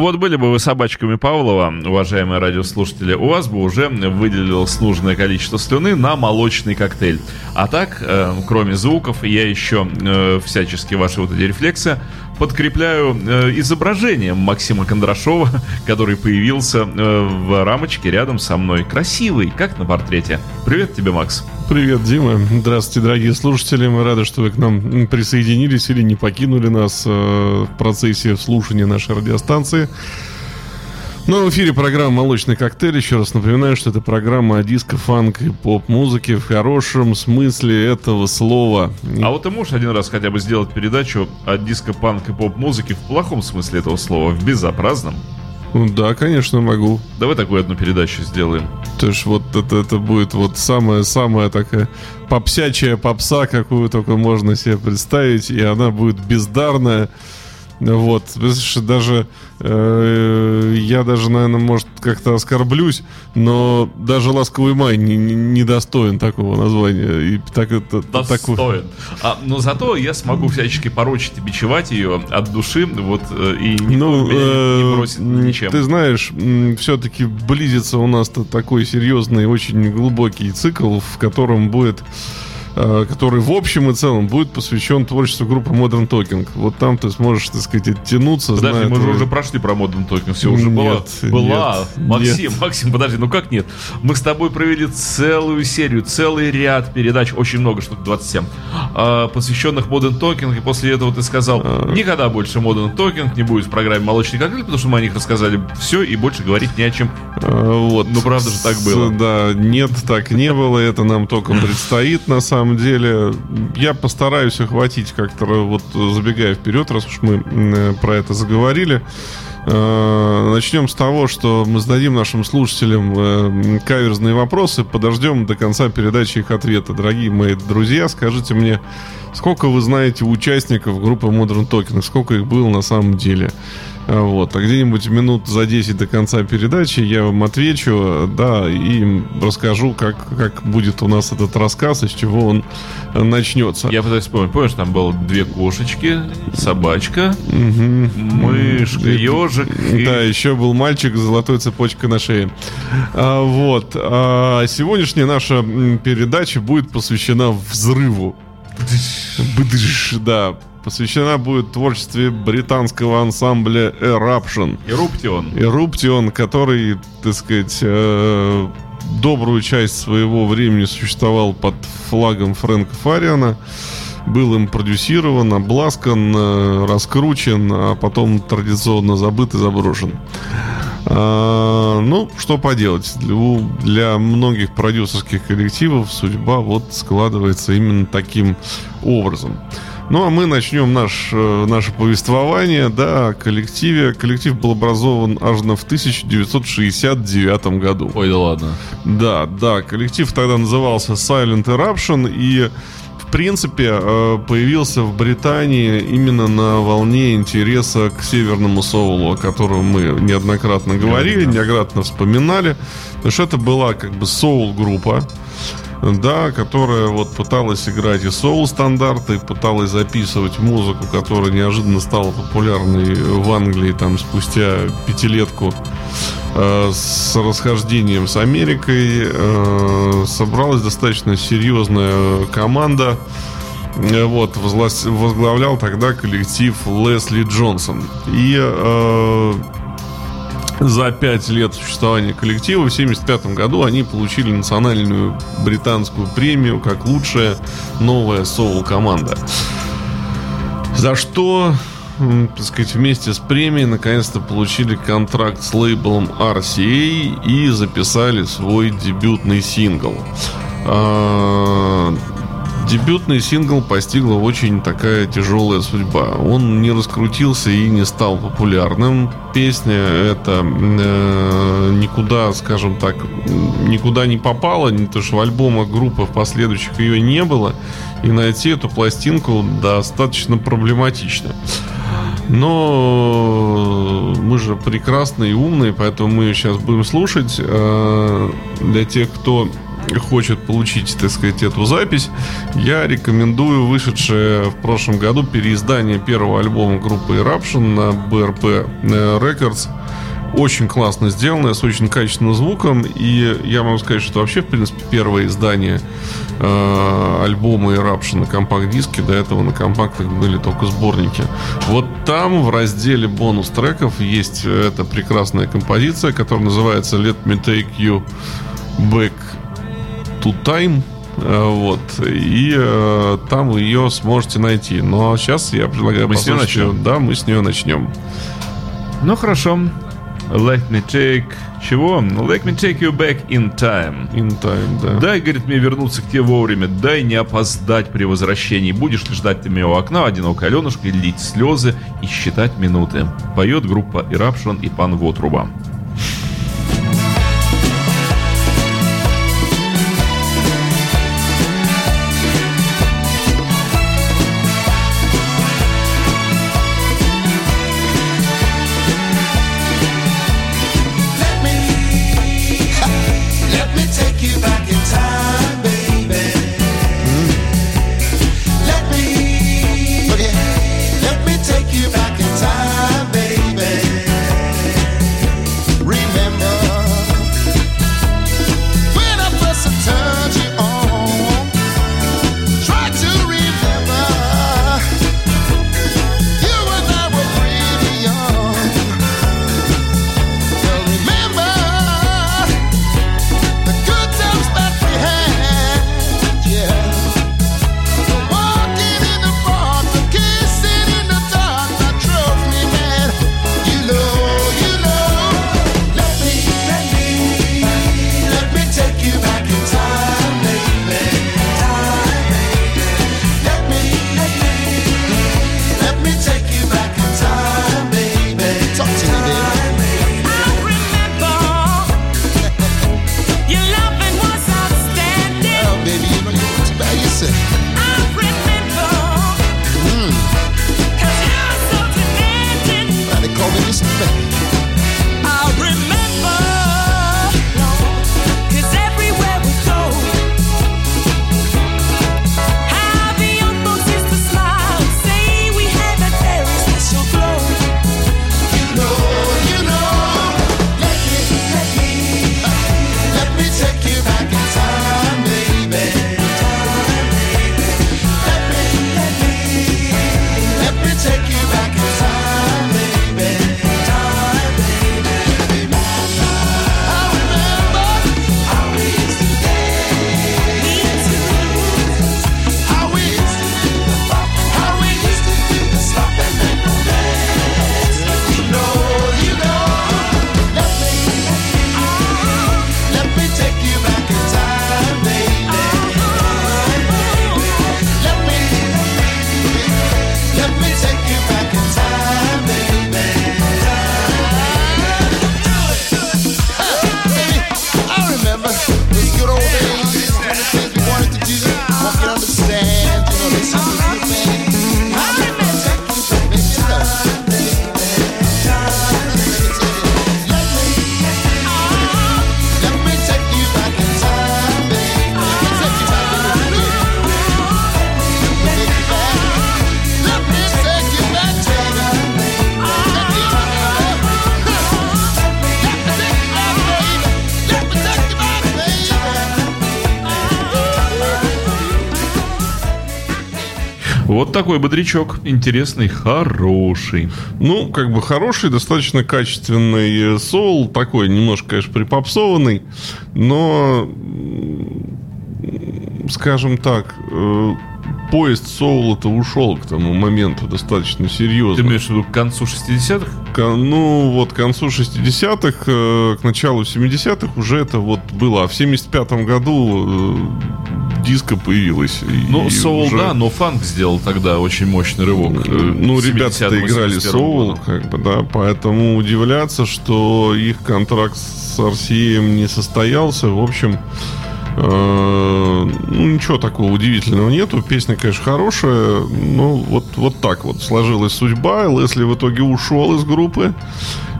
Вот были бы вы собачками Павлова, уважаемые радиослушатели, у вас бы уже выделилось нужное количество слюны на молочный коктейль. А так, э, кроме звуков, я еще э, всячески ваши вот эти рефлексы подкрепляю э, изображением Максима Кондрашова, который появился э, в рамочке рядом со мной. Красивый, как на портрете. Привет тебе, Макс. Привет, Дима. Здравствуйте, дорогие слушатели. Мы рады, что вы к нам присоединились или не покинули нас э, в процессе слушания нашей радиостанции. Ну, в эфире программа «Молочный коктейль». Еще раз напоминаю, что это программа о диско, фанк и поп-музыке в хорошем смысле этого слова. А вот ты можешь один раз хотя бы сделать передачу о диско, панк и поп-музыке в плохом смысле этого слова, в безобразном? Ну да, конечно, могу. Давай такую одну передачу сделаем. То есть вот это, это будет вот самая-самая такая попсячая попса, какую только можно себе представить, и она будет бездарная. Вот, даже э, я даже, наверное, может, как-то оскорблюсь, но даже «Ласковый май» не, не, не достоин такого названия. И так это, достоин. Такой... А, но зато я смогу всячески порочить и бичевать ее от души, вот, э, и ну, э, не бросит ничем. Ты знаешь, все-таки близится у нас такой серьезный, очень глубокий цикл, в котором будет который в общем и целом будет посвящен творчеству группы Modern Talking. Вот там ты сможешь, так сказать, оттянуться. Подожди, мы же уже прошли про Modern Talking, все уже было. Была. Нет, Максим, нет. Максим, подожди, ну как нет? Мы с тобой провели целую серию, целый ряд передач, очень много, штук 27, а, посвященных Modern Talking, и после этого ты сказал, а... никогда больше Modern Talking не будет в программе «Молочный коктейль», потому что мы о них рассказали все, и больше говорить не о чем. А, вот. Ну, правда же так было. Да, нет, так не было, это нам только предстоит, на самом самом деле, я постараюсь охватить как-то, вот забегая вперед, раз уж мы э, про это заговорили. Э, начнем с того, что мы зададим нашим слушателям э, каверзные вопросы, подождем до конца передачи их ответа. Дорогие мои друзья, скажите мне, сколько вы знаете участников группы Modern Talking, сколько их было на самом деле? Вот. А где-нибудь минут за 10 до конца передачи я вам отвечу, да, и расскажу, как, как будет у нас этот рассказ, из чего он начнется. Я пытаюсь вспомнить. Помнишь, там было две кошечки, собачка, угу. мышка, ежик. И... Да, еще был мальчик с золотой цепочкой на шее. А, вот. А сегодняшняя наша передача будет посвящена взрыву. Да, посвящена будет творчестве британского ансамбля Eruption. Eruption. Eruption, который, так сказать, э, добрую часть своего времени существовал под флагом Фрэнка Фариана. Был им продюсирован, обласкан, э, раскручен, а потом традиционно забыт и заброшен. А, ну, что поделать. Для, для многих продюсерских коллективов судьба вот складывается именно таким образом. Ну, а мы начнем наш, э, наше повествование, да, о коллективе. Коллектив был образован аж в 1969 году. Ой, да ладно. Да, да, коллектив тогда назывался Silent Eruption, и в принципе, э, появился в Британии именно на волне интереса к северному соулу, о котором мы неоднократно говорили, неоднократно вспоминали. Потому что это была как бы соул-группа да, которая вот пыталась играть и соул-стандарты, пыталась записывать музыку, которая неожиданно стала популярной в Англии там спустя пятилетку э, с расхождением с Америкой. Э, собралась достаточно серьезная команда. Э, вот, возглавлял тогда коллектив Лесли Джонсон. И э, за пять лет существования коллектива в 1975 году они получили национальную британскую премию как лучшая новая соул-команда. За что, так сказать, вместе с премией наконец-то получили контракт с лейблом RCA и записали свой дебютный сингл. Дебютный сингл постигла очень такая тяжелая судьба. Он не раскрутился и не стал популярным. Песня эта э, никуда, скажем так, никуда не попала, не то что в альбомах группы в последующих ее не было. И найти эту пластинку достаточно проблематично. Но мы же прекрасные и умные, поэтому мы ее сейчас будем слушать. Э, для тех, кто хочет получить, так сказать, эту запись, я рекомендую вышедшее в прошлом году переиздание первого альбома группы Eruption на BRP э, Records. Очень классно сделанное, с очень качественным звуком. И я могу сказать, что вообще, в принципе, первое издание э, альбома Eruption на компакт-диске, до этого на компактах были только сборники. Вот там в разделе бонус треков есть эта прекрасная композиция, которая называется Let Me Take You Back to Time. Э, Вот. И э, там ее сможете найти. Но сейчас я предлагаю Мы с её. начнем? Да, мы с нее начнем. Ну хорошо. Let me take... Чего? Let me take you back in time. In time, да. Дай, говорит, мне вернуться к тебе вовремя, дай не опоздать при возвращении. Будешь ли ждать ты меня у окна, одинокая Аленушка, лить слезы и считать минуты. Поет группа Eruption и пан Вотруба. Такой бодрячок. Интересный, хороший. Ну, как бы хороший, достаточно качественный э, соул, такой немножко, конечно, припопсованный, но, скажем так, э, поезд соула-то ушел к тому моменту достаточно Ты серьезно. имеешь в виду к концу 60-х? К- ну, вот к концу 60-х, э, к началу 70-х уже это вот было. А в 75-м году диско появилась. Ну, соул, уже- да, но фанк сделал тогда очень мощный рывок. э, Ну, к ребята 70-му, играли 71-му соул, как бы, да, поэтому удивляться, что их контракт с RCM не состоялся, в общем, Ну, ничего такого удивительного нету. Песня, конечно, хорошая. Но вот, вот так вот сложилась судьба. Лесли в итоге ушел из группы.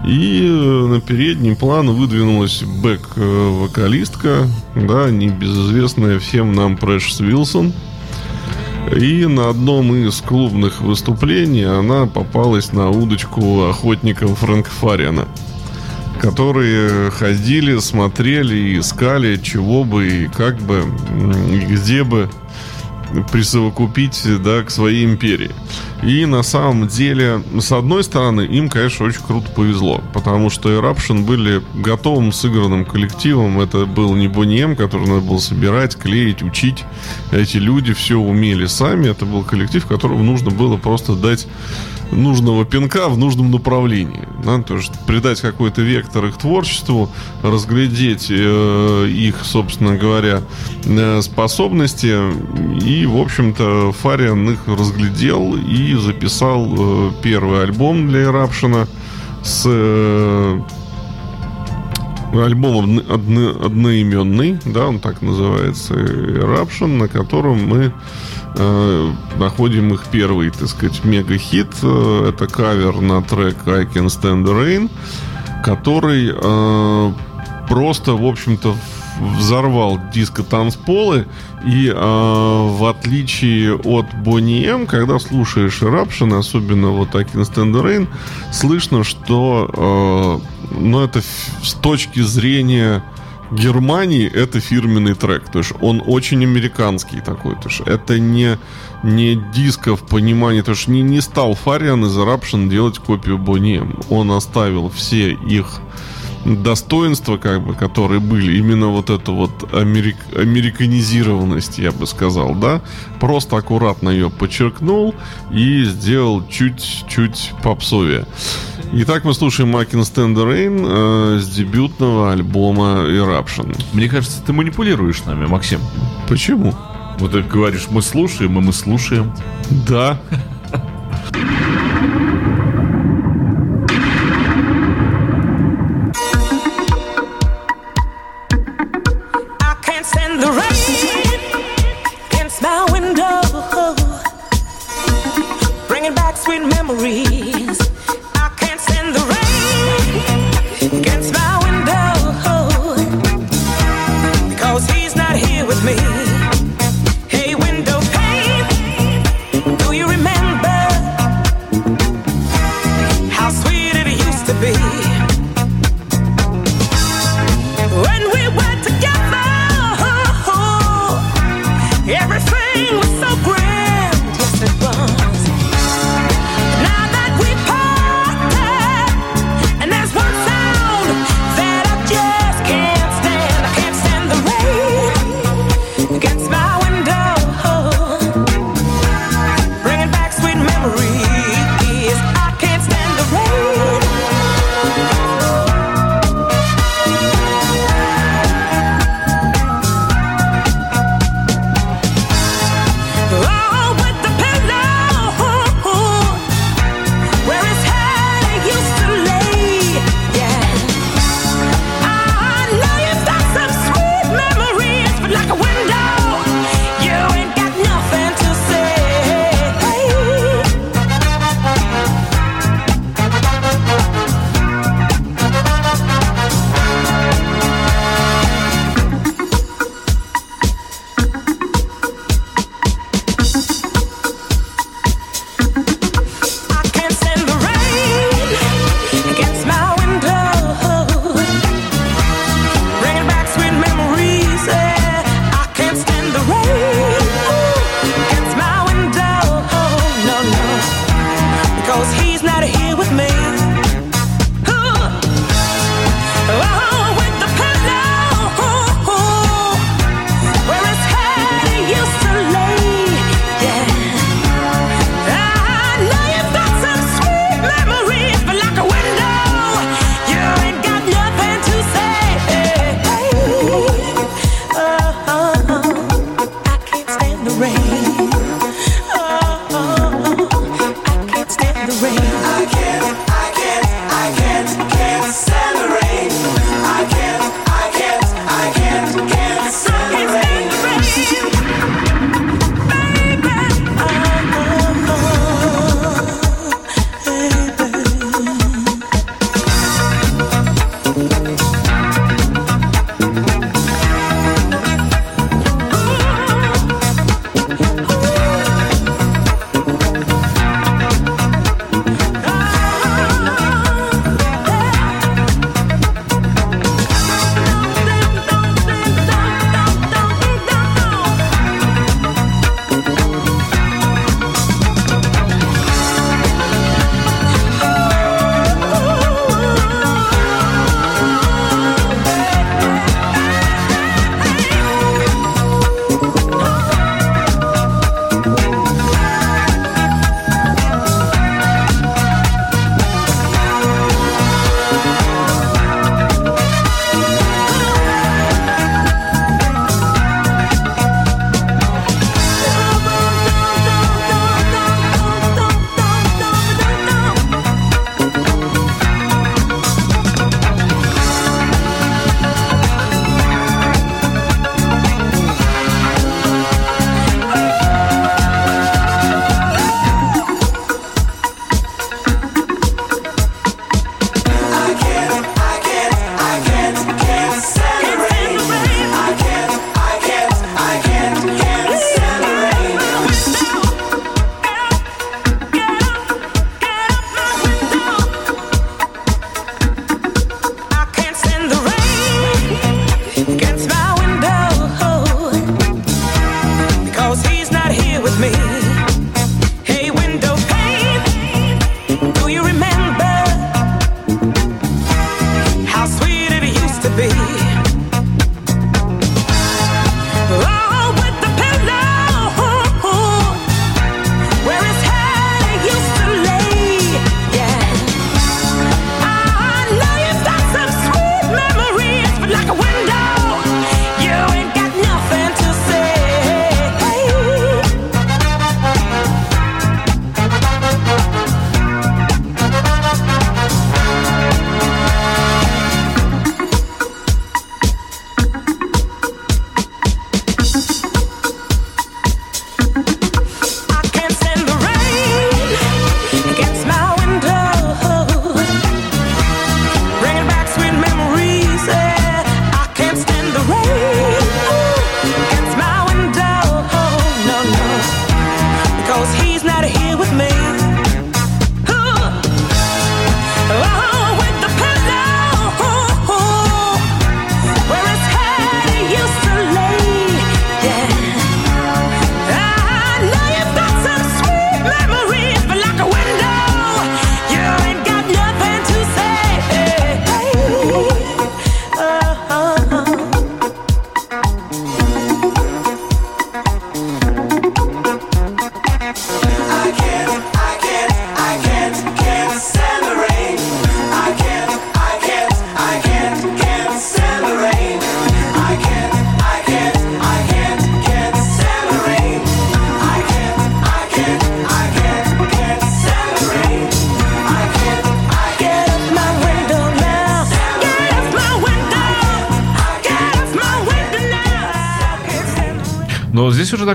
И э, на передний план выдвинулась бэк-вокалистка, да, небезызвестная всем нам Прэшес Вилсон. И на одном из клубных выступлений она попалась на удочку охотников Фрэнка Фариана которые ходили, смотрели и искали, чего бы и как бы, и где бы присовокупить да, к своей империи. И на самом деле, с одной стороны, им, конечно, очень круто повезло, потому что Eruption были готовым сыгранным коллективом. Это был не Boniem, который надо было собирать, клеить, учить. Эти люди все умели сами. Это был коллектив, которому нужно было просто дать нужного пинка в нужном направлении. Да? То есть придать какой-то вектор их творчеству, разглядеть э, их, собственно говоря, э, способности. И, в общем-то, Фариан их разглядел и записал э, первый альбом для Eruption с э, альбом одно- одно- одноименный, да, он так называется, Eruption, на котором мы находим их первый, так сказать, мега-хит. Э, Это кавер на трек I Can Stand the Rain, который э, просто, в общем-то, взорвал диско-танцполы и э, в отличие от Bonnie M, когда слушаешь Eruption, особенно вот the Rain, слышно, что э, ну, это с точки зрения Германии это фирменный трек. То есть он очень американский такой. То есть это не, не диско в понимании. То есть не, не стал Фариан из Eruption делать копию M. Он оставил все их достоинства, как бы, которые были, именно вот эту вот америк- американизированность, я бы сказал, да, просто аккуратно ее подчеркнул и сделал чуть-чуть попсовее. Итак, мы слушаем Макин Rain э, с дебютного альбома Eruption. Мне кажется, ты манипулируешь нами, Максим. Почему? Вот ты говоришь, мы слушаем, и мы слушаем. Да.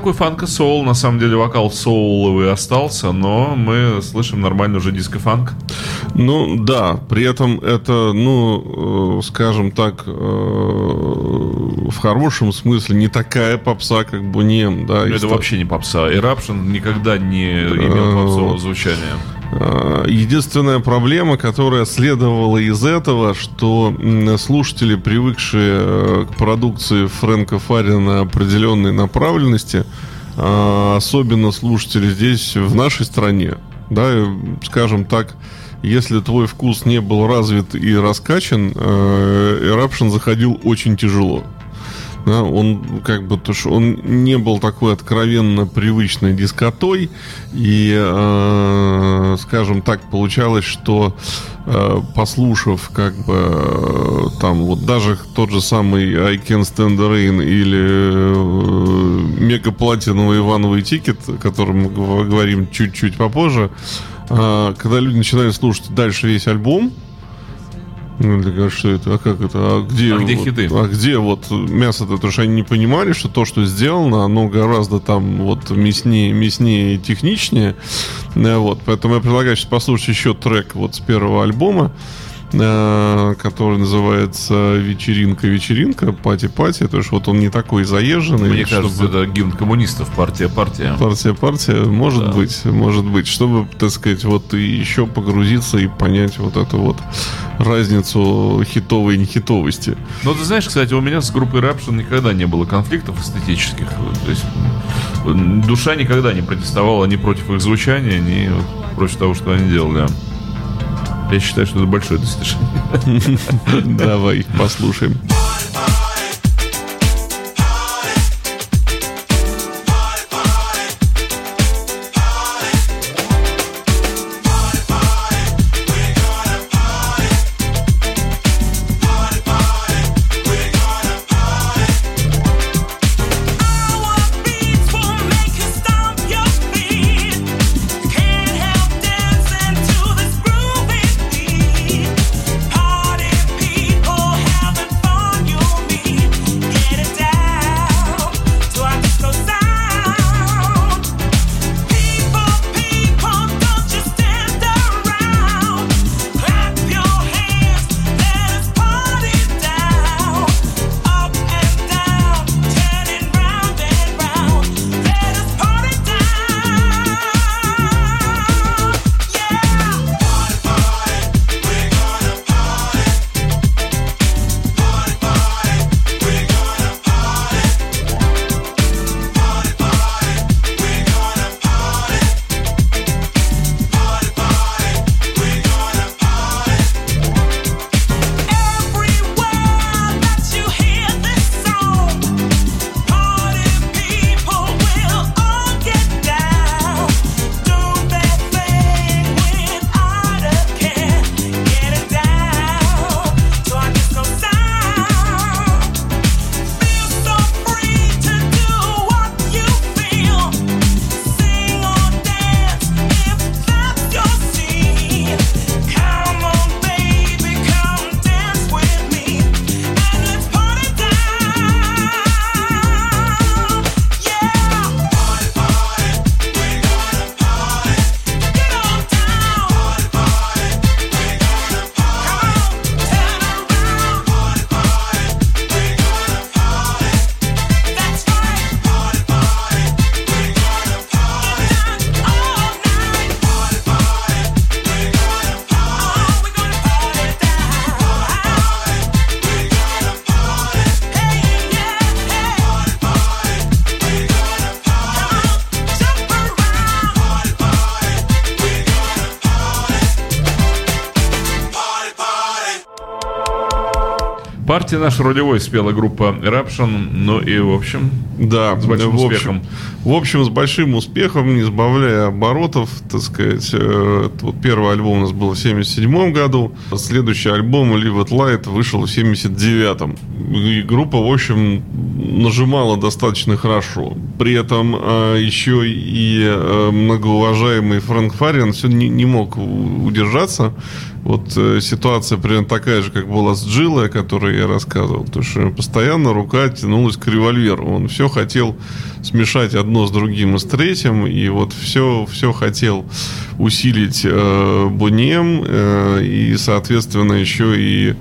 Такой фанк и соул, на самом деле вокал соуловый остался, но мы слышим нормально уже диско-фанк. Ну да, при этом это, ну, э, скажем так, э, в хорошем смысле не такая попса, как Бунем, да. И это вообще не попса. Eruption никогда не имел Э, попсового звучания. А, Единственная проблема, которая следовала из этого, что слушатели, привыкшие э, к продукции Фрэнка Фарина определенной направленности, а, особенно слушатели здесь, в нашей стране, да, э, скажем так, если твой вкус не был развит и раскачан, э, Eruption заходил очень тяжело. Да, он как бы то, что он не был такой откровенно привычной дискотой, и, э, скажем так, получалось, что э, послушав как бы э, там вот даже тот же самый I Can Stand the Rain или э, мегаплатиновый Ивановый тикет, о котором мы гов- говорим чуть-чуть попозже, э, когда люди начинают слушать дальше весь альбом, ну, для говорят, что это, а как это, а где, А где вот- хиты? а где вот мясо-то, потому что они не понимали, что то, что сделано, оно гораздо там вот мяснее, мяснее и техничнее, Э, вот, поэтому я предлагаю сейчас послушать еще трек вот с первого альбома, который называется «Вечеринка, вечеринка», «Party-party», потому что вот он не такой заезженный. Мне чтобы- кажется, это гимн коммунистов, партия, партия. Партия, партия, может Да. быть, может быть, чтобы, так сказать, вот и еще погрузиться и понять вот эту вот разницу хитовой и нехитовости. Ну, ты знаешь, кстати, у меня с группой Eruption никогда не было конфликтов эстетических. То есть душа никогда не протестовала ни против их звучания, ни против того, что они делали. Я считаю, что это большое достижение. Давай, послушаем. Партия наш рулевой спела группа Eruption, ну и, в общем, Да, С большим в общем, успехом. В общем, с большим успехом, не сбавляя оборотов, так сказать. э, вот первый альбом у нас был в 77 году. Следующий альбом Live It Light вышел в 79-м. И группа, в общем, нажимала достаточно хорошо. При этом э, еще и э, многоуважаемый Фрэнк Фарриан все не, не мог удержаться. Вот э, ситуация примерно такая же, как была с Джилой, о которой я рассказывал. То что постоянно рука тянулась к револьверу. Он все хотел смешать одно с другим и с третьим. И вот все, все хотел усилить э, Бунем. э, и, соответственно, еще и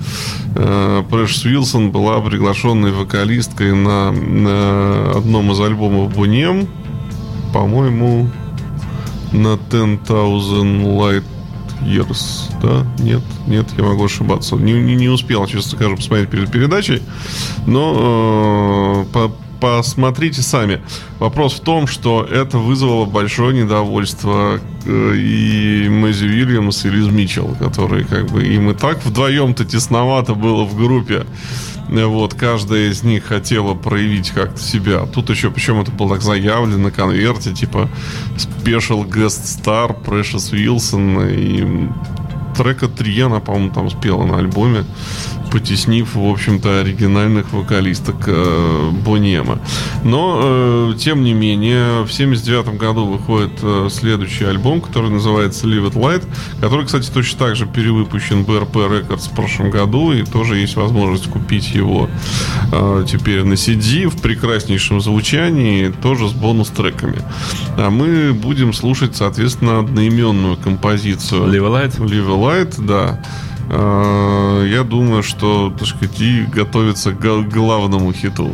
э, Прэш Уилсон была приглашенной вокалисткой на, на одном из альбомов Бунем. По-моему, на 10,000 Light Years, да? Нет, нет, я могу ошибаться. Не, не, не успел, честно скажу, посмотреть перед передачей. Но э, по- посмотрите сами. Вопрос в том, что это вызвало большое недовольство э, и Мэзи Уильямс, и Лиз Митчелл, которые как бы им и так вдвоем-то тесновато было в группе. Э, Вот, каждая из них хотела проявить как-то себя. Тут еще, причем это было так заявлено на конверте, типа Special Guest Star, Precious Wilson и трека три она, по-моему, там спела на альбоме, потеснив, в общем-то, оригинальных вокалисток э, Бонема. Но, э, тем не менее, в 79 году выходит э, следующий альбом, который называется Live It Light, который, кстати, точно так же перевыпущен BRP Records в прошлом году, и тоже есть возможность купить его э, теперь на CD в прекраснейшем звучании, тоже с бонус-треками. А мы будем слушать, соответственно, одноименную композицию. Live Light. Live Light, да. Э, Я думаю, что, так сказать, и готовится к главному хиту.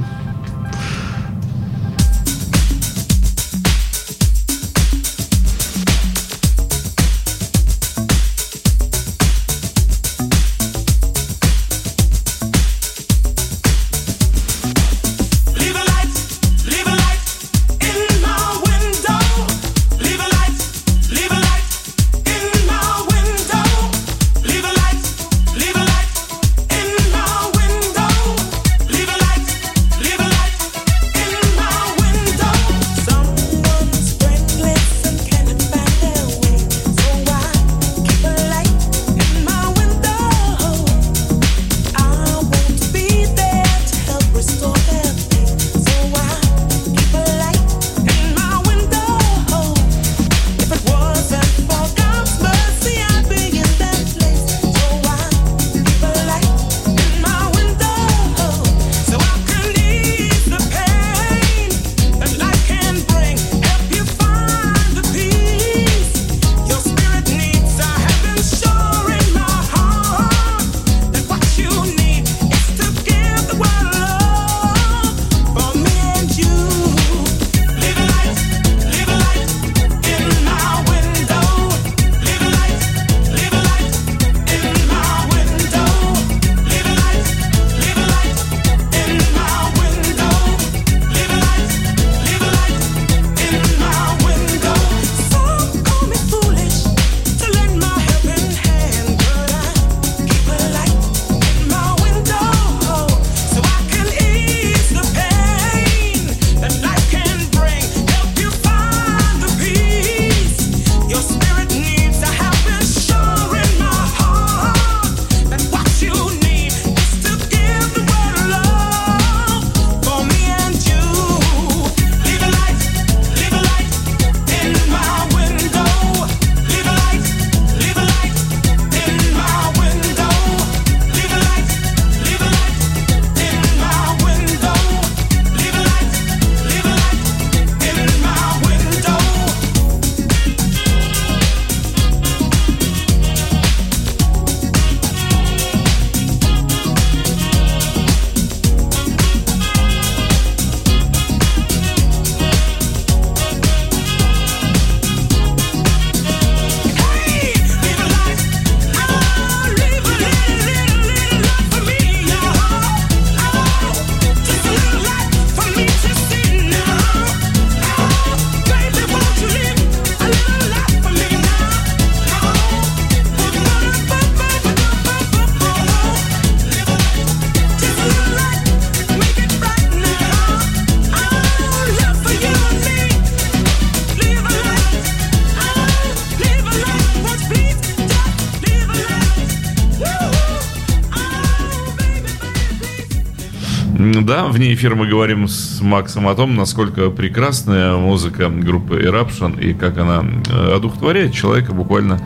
Да, вне эфира мы говорим с Максом о том, насколько прекрасная музыка группы Eruption и как она э, одухотворяет человека буквально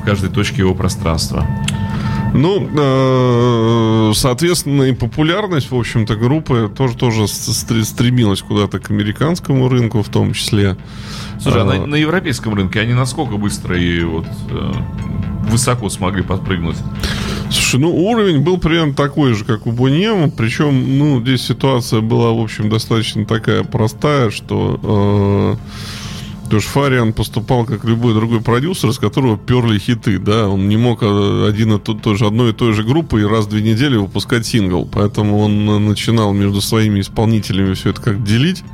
в каждой точке его пространства. Ну, э, соответственно, и популярность, в общем-то, группы тоже, тоже стремилась куда-то к американскому рынку в том числе. Слушай, а А, на, на европейском рынке они насколько быстро и вот э, высоко смогли подпрыгнуть? Слушай, ну уровень был примерно такой же, как у Буньема, причем, ну, здесь ситуация была, в общем, достаточно такая простая, что э, Фариан поступал как любой другой продюсер, с которого перли хиты, да, он не мог э, один и тот, тоже, одной и той же группы и раз в две недели выпускать сингл, поэтому он э, начинал между своими исполнителями все это как делить,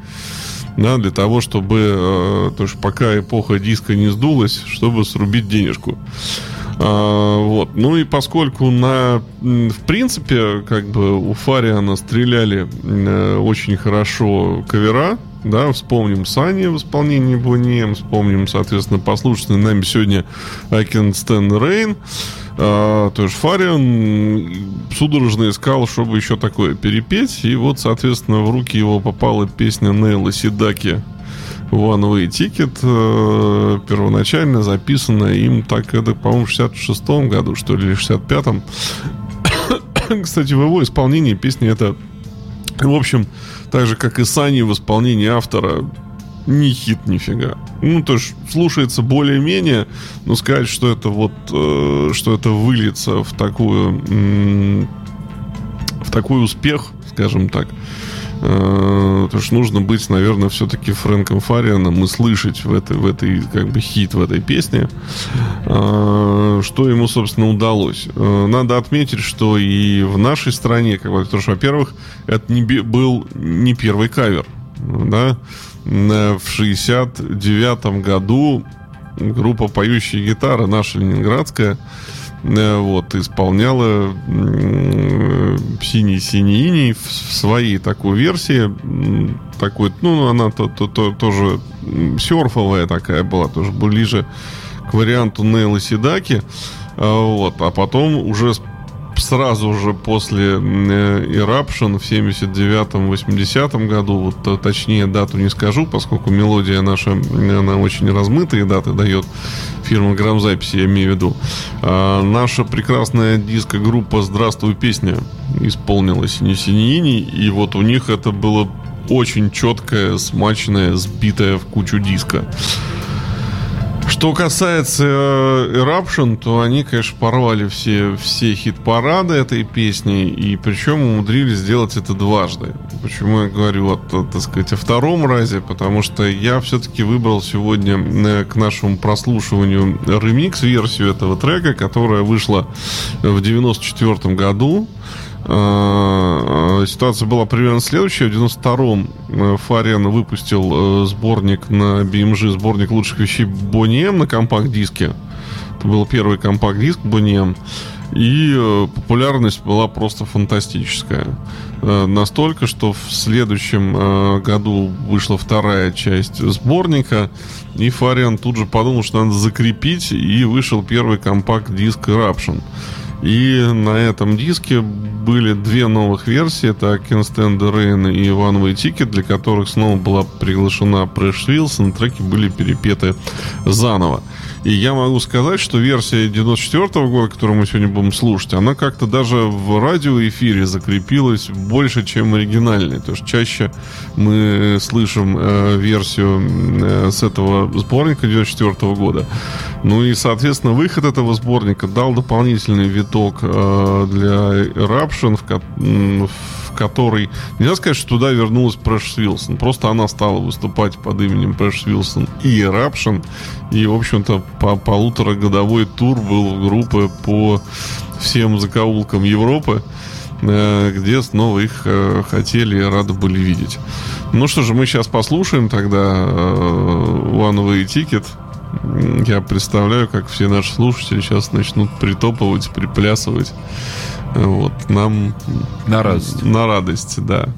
да, для того, чтобы, э, то пока эпоха диска не сдулась, чтобы срубить денежку. А, вот. Ну и поскольку на, в принципе, как бы у Фариана стреляли э, очень хорошо кавера, да, вспомним Сани в исполнении Бонем, вспомним, соответственно, послушанный нами сегодня Stand the Rain. А, то есть Фариан судорожно искал, чтобы еще такое перепеть, и вот, соответственно, в руки его попала песня Нейла Сидаки One Way Ticket, э, первоначально записанная им так это, по-моему, в 66-м году, что ли, или 65-м. Кстати, в его исполнении песни это, в общем, так же, как и Сани в исполнении автора, не хит нифига. Ну, то есть слушается более-менее, но сказать, что это вот, э, что это выльется в такую, м, в такой успех, скажем так, э, то что нужно быть, наверное, все-таки Фрэнком Фарианом и слышать в этой, в этой, как бы, хит в этой песне, э, что ему, собственно, удалось. Э, Надо отметить, что и в нашей стране, как бы, потому что, во-первых, это не был не первый кавер, да, Э, в 69 году группа «Поющие гитары» наша ленинградская э, вот, исполняла «Синий-синий иней» в своей такой версии. Такой, ну, она то, то- то- тоже серфовая такая была, тоже ближе к варианту Нейла Седаки. А, Вот, а потом уже сразу же после э, Eruption в 79-80 году, вот точнее дату не скажу, поскольку мелодия наша, она очень размытые даты дает фирма грамзаписи, я имею в виду. А, наша прекрасная диско-группа «Здравствуй, песня» исполнилась не синини, и вот у них это было очень четкое, смачное, сбитое в кучу диска. Что касается э, Eruption, то они, конечно, порвали все, все хит-парады этой песни, и причем умудрились сделать это дважды. Почему я говорю, вот, так сказать, о втором разе? Потому что я все-таки выбрал сегодня э, к нашему прослушиванию ремикс-версию этого трека, которая вышла в 94 году. Э, Ситуация была примерно следующая. В 92-м э, Фариан выпустил э, сборник на BMG, сборник лучших вещей M на компакт-диске. Это был первый компакт-диск M. И популярность была просто фантастическая. Настолько, что в следующем году вышла вторая часть сборника, и Фариан тут же подумал, что надо закрепить, и вышел первый компакт-диск Eruption. И на этом диске были две новых версии. Это Can Stand the Rain и One Way Ticket, для которых снова была приглашена Прэш Вилсон. Треки были перепеты заново. И я могу сказать, что версия 94 года, которую мы сегодня будем слушать, она как-то даже в радиоэфире закрепилась больше, чем оригинальная. То есть чаще мы слышим э, версию э, с этого сборника 94 года. Ну и, соответственно, выход этого сборника дал дополнительный виток э, для Eruption, в, м, в который... Нельзя сказать, что туда вернулась Прэш Вилсон. Просто она стала выступать под именем Прэш Вилсон и Eruption. И, в общем-то, по полуторагодовой тур был группы по всем закоулкам Европы э, где снова их э, хотели и рады были видеть. Ну что же, мы сейчас послушаем тогда э, One Way Ticket. Я представляю, как все наши слушатели сейчас начнут притопывать, приплясывать. Вот, нам На радость. на радость, да.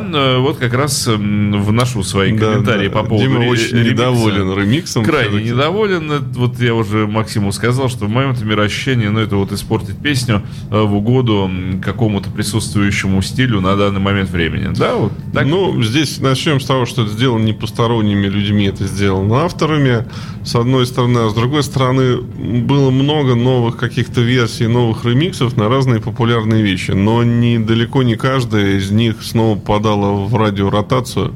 Да, э, вот как раз м, вношу свои Да, комментарии да. по поводу Дима очень ремикса. недоволен ремиксом. Крайне всё-таки. недоволен. Это Вот я уже Максиму сказал, что в моем-то мироощущении, ну, это вот испортить песню э, в угоду какому-то присутствующему стилю на данный момент времени. Да, вот так. Ну, здесь начнем с того, что это сделано не посторонними людьми, это сделано авторами, с одной стороны. А с другой стороны, было много новых каких-то версий, новых ремиксов на разные популярные вещи. Но не, далеко не каждая из них снова попадала в радиоротацию.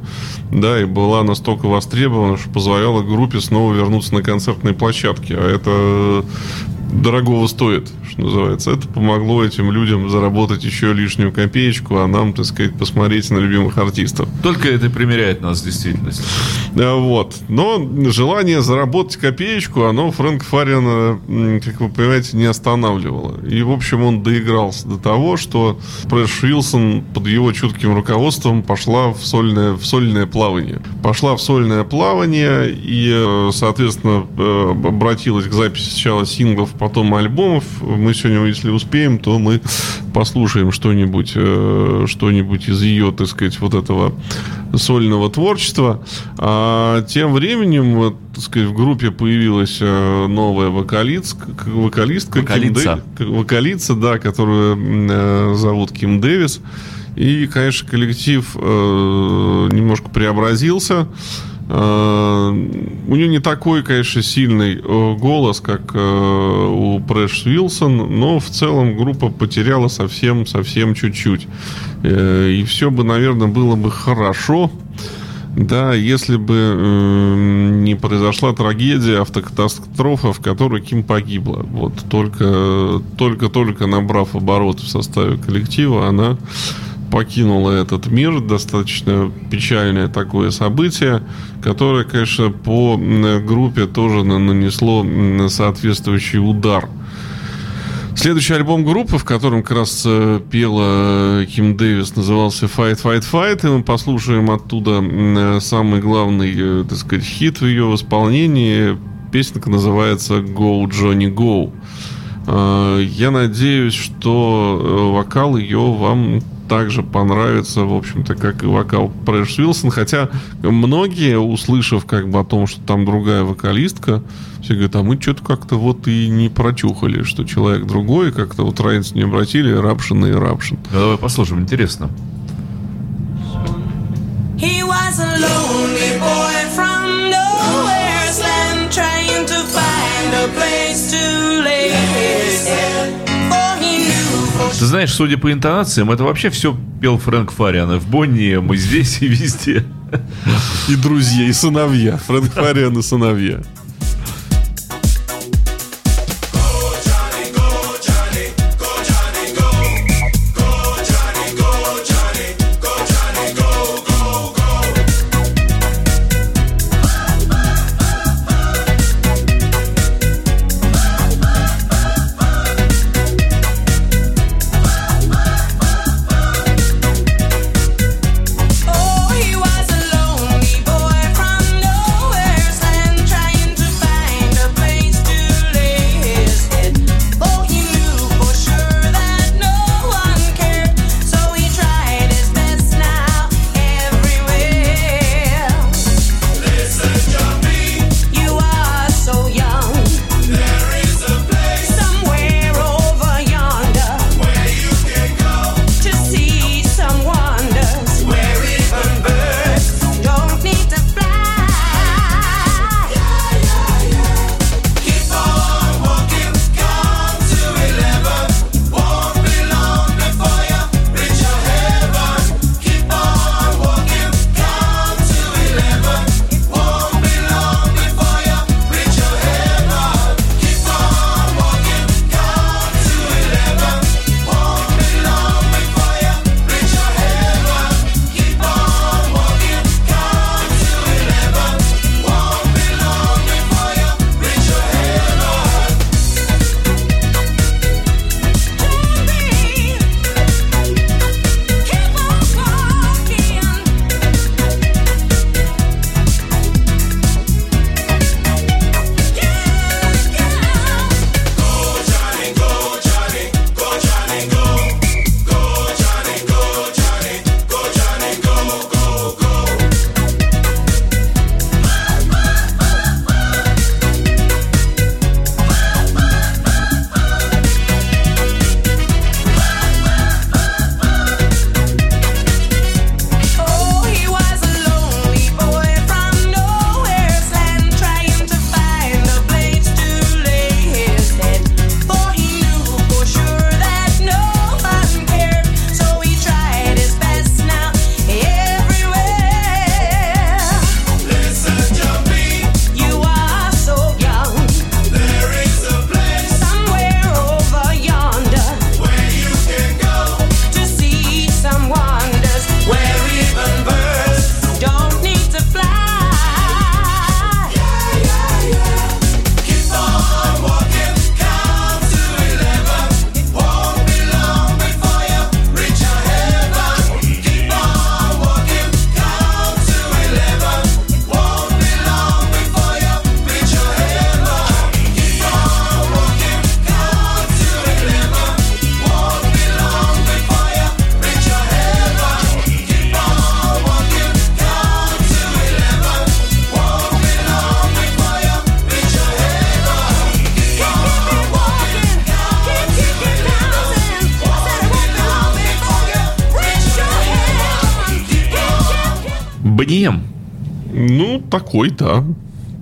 Да, и была настолько востребована, что позволяла группе снова вернуться на концертные площадки. А это дорогого стоит, что называется. Это помогло этим людям заработать еще лишнюю копеечку, а нам, так сказать, посмотреть на любимых артистов. Только это примеряет нас с действительностью. А, Вот. Но желание заработать копеечку, оно Фрэнк Фарина, как вы понимаете, не останавливало. И, в общем, он доигрался до того, что Прэш Уилсон под его чутким руководством пошла в сольное, в сольное плавание. Пошла в сольное плавание и, э, соответственно, э, обратилась к записи сначала синглов, потом альбомов. Мы сегодня, если успеем, то мы послушаем что-нибудь, э, что-нибудь из ее, так сказать, вот этого сольного творчества. А тем временем, так сказать, в группе появилась э, новая вокалистка, вокалистка Ким Вокалица. Дэ- к- вокалица, да, которую э, зовут Ким Дэвис. И, конечно, коллектив э, немножко преобразился. Э, у нее не такой, конечно, сильный э, голос, как э, у Прэш Уилсон, но в целом группа потеряла совсем-совсем чуть-чуть. Э, и все бы, наверное, было бы хорошо, да, если бы э, не произошла трагедия, автокатастрофа, в которой Ким погибла. Вот только, только-только набрав обороты в составе коллектива, она покинула этот мир. Достаточно печальное такое событие, которое, конечно, по группе тоже на- нанесло соответствующий удар. Следующий альбом группы, в котором как раз э, пела э, Ким Дэвис, назывался Fight, Fight, Fight. И мы послушаем оттуда э, самый главный, так сказать, хит в ее исполнении. Песенка называется Go, Johnny, Go. Э, Я надеюсь, что вокал ее вам также понравится, в общем-то, как и вокал Прэш Уилсон. Хотя многие, услышав как бы о том, что там другая вокалистка, все говорят, а мы что-то как-то вот и не прочухали, что человек другой, как-то вот разницу не обратили, Рапшин и Рапшин. Ну, Давай послушаем, интересно. He was a lonely boy from nowhere's land, trying to find a place to lay Ты знаешь, судя по интонациям, это вообще все пел Фрэнк Фариан. И в Бонне, мы здесь и везде. И друзья, и сыновья. Фрэнк Фариан и сыновья. Такой, да.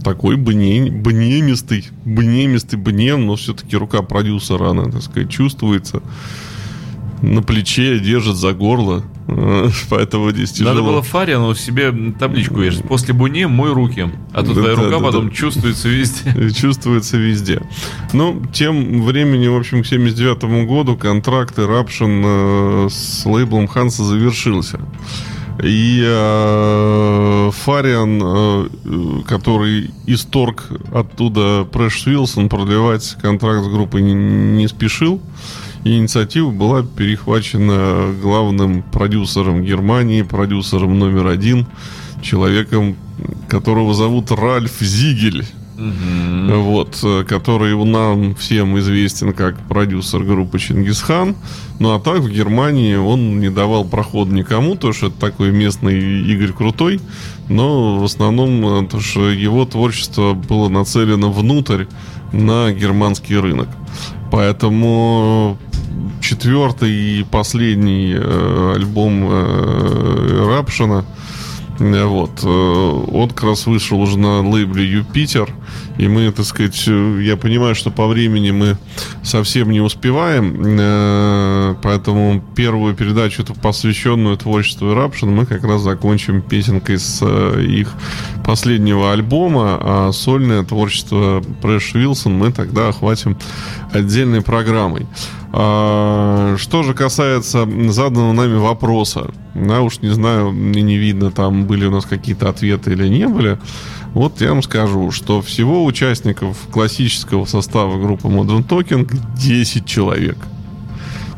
Такой бне, бнемистый, бнемистый бнем, но все-таки рука продюсера, она, так сказать, чувствуется. На плече держит за горло. Поэтому здесь тяжело. Надо было Фариану себе табличку вешать. После Буне мой руки. А то Да, твоя да, рука да, потом да. чувствуется везде. чувствуется везде. Ну, тем временем, в общем, к 79 году контракт Eruption э, с лейблом Ханса завершился. И э, Фариан, э, который исторг оттуда Прэш Уилсон, продлевать контракт с группой не, не спешил. И инициатива была перехвачена главным продюсером Германии, продюсером номер один, человеком, которого зовут Ральф Зигель. Вот, э, который нам всем известен как продюсер группы Чингисхан. Ну а так в Германии он не давал прохода никому, то что это такой местный Игорь Крутой. Но в основном э, то, что его творчество было нацелено внутрь на германский рынок. Поэтому четвертый и последний э, альбом э, Рапшина Вот. э, Он как раз вышел уже на лейбле Юпитер. И мы, так сказать, э, я понимаю, что по времени мы совсем не успеваем. э, Поэтому первую передачу, посвященную творчеству Eruption, мы как раз закончим песенкой с э, их последнего альбома. А сольное творчество Прэш Уилсон мы тогда охватим отдельной программой. А, Что же касается заданного нами вопроса, да, уж не знаю, мне не видно, там были у нас какие-то ответы или не были. Вот я вам скажу, что всего участников классического состава группы Modern Talking 10 человек.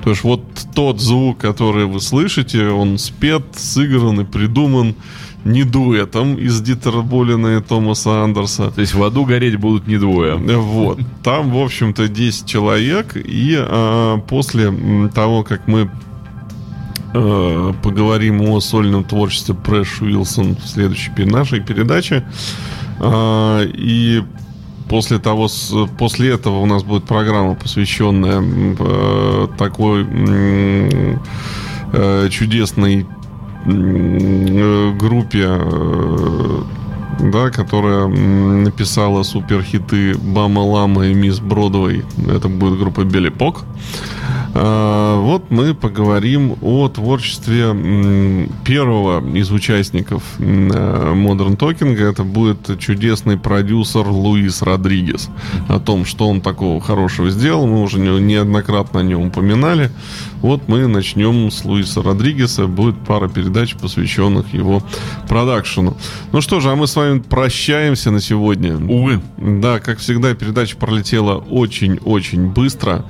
То есть вот тот звук, который вы слышите, он спет, сыгран и придуман не дуэтом из Дитера Болина и Томаса Андерса, То есть в аду гореть будут не двое. вот. Там, в общем-то, 10 человек. И а, после того, как мы э, поговорим о сольном творчестве Прэш Уилсон в следующей нашей передаче, а, и после того, после этого у нас будет программа, посвященная э, такой э, чудесной э, группе, э, да, которая написала суперхиты Бама Лама и Мисс Бродвей. Это будет группа Белипок. А, Вот мы поговорим о творчестве первого из участников э, Modern Talking. Это будет чудесный продюсер Луис Родригес. О том, что он такого хорошего сделал, мы уже не- неоднократно о нем упоминали. Вот мы начнем с Луиса Родригеса. Будет пара передач, посвященных его продакшену. Ну что же, а мы с вами прощаемся на сегодня. Увы. Да, как всегда, передача пролетела очень-очень быстро.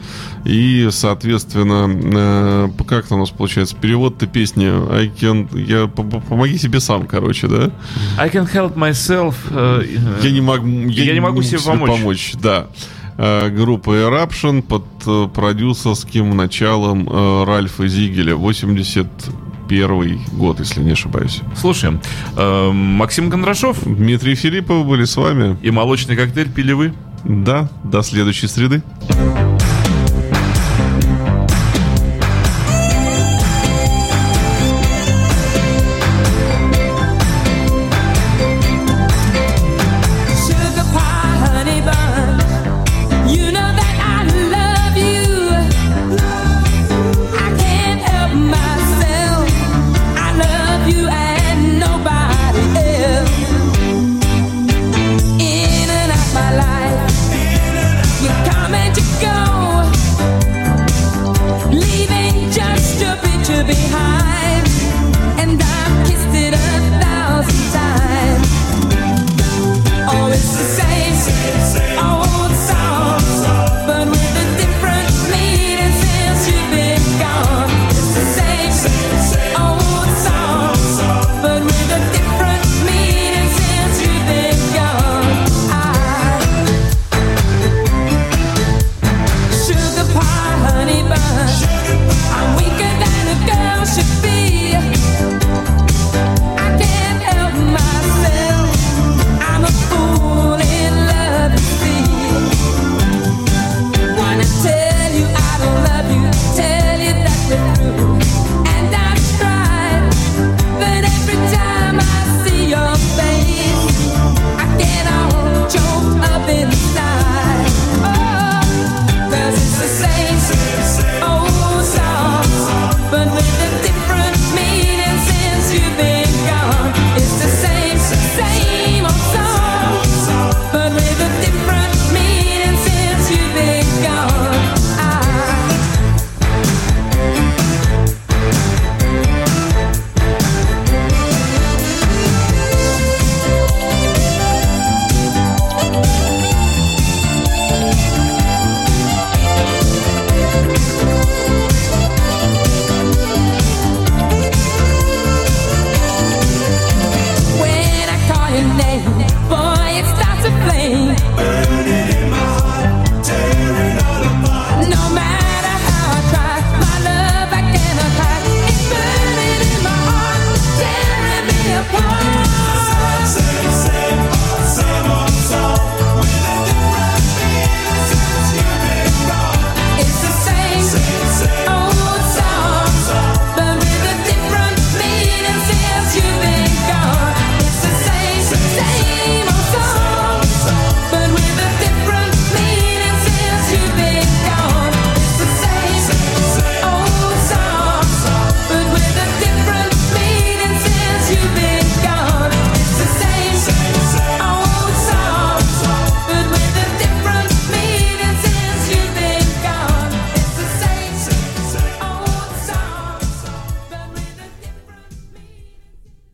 И, соответственно, э, как там у нас получается? Перевод ты песни I can... Я, помоги себе сам, короче, да? I can help myself. э, Я не могу... Я не могу себе помочь. Да. Э, Группа Eruption под э, продюсерским началом э, Ральфа Зигеля. 81 год, если не ошибаюсь. Слушаем. э, Максим Кондрашов Дмитрий Филиппов были с вами. и молочный коктейль пили вы. Да, до следующей среды.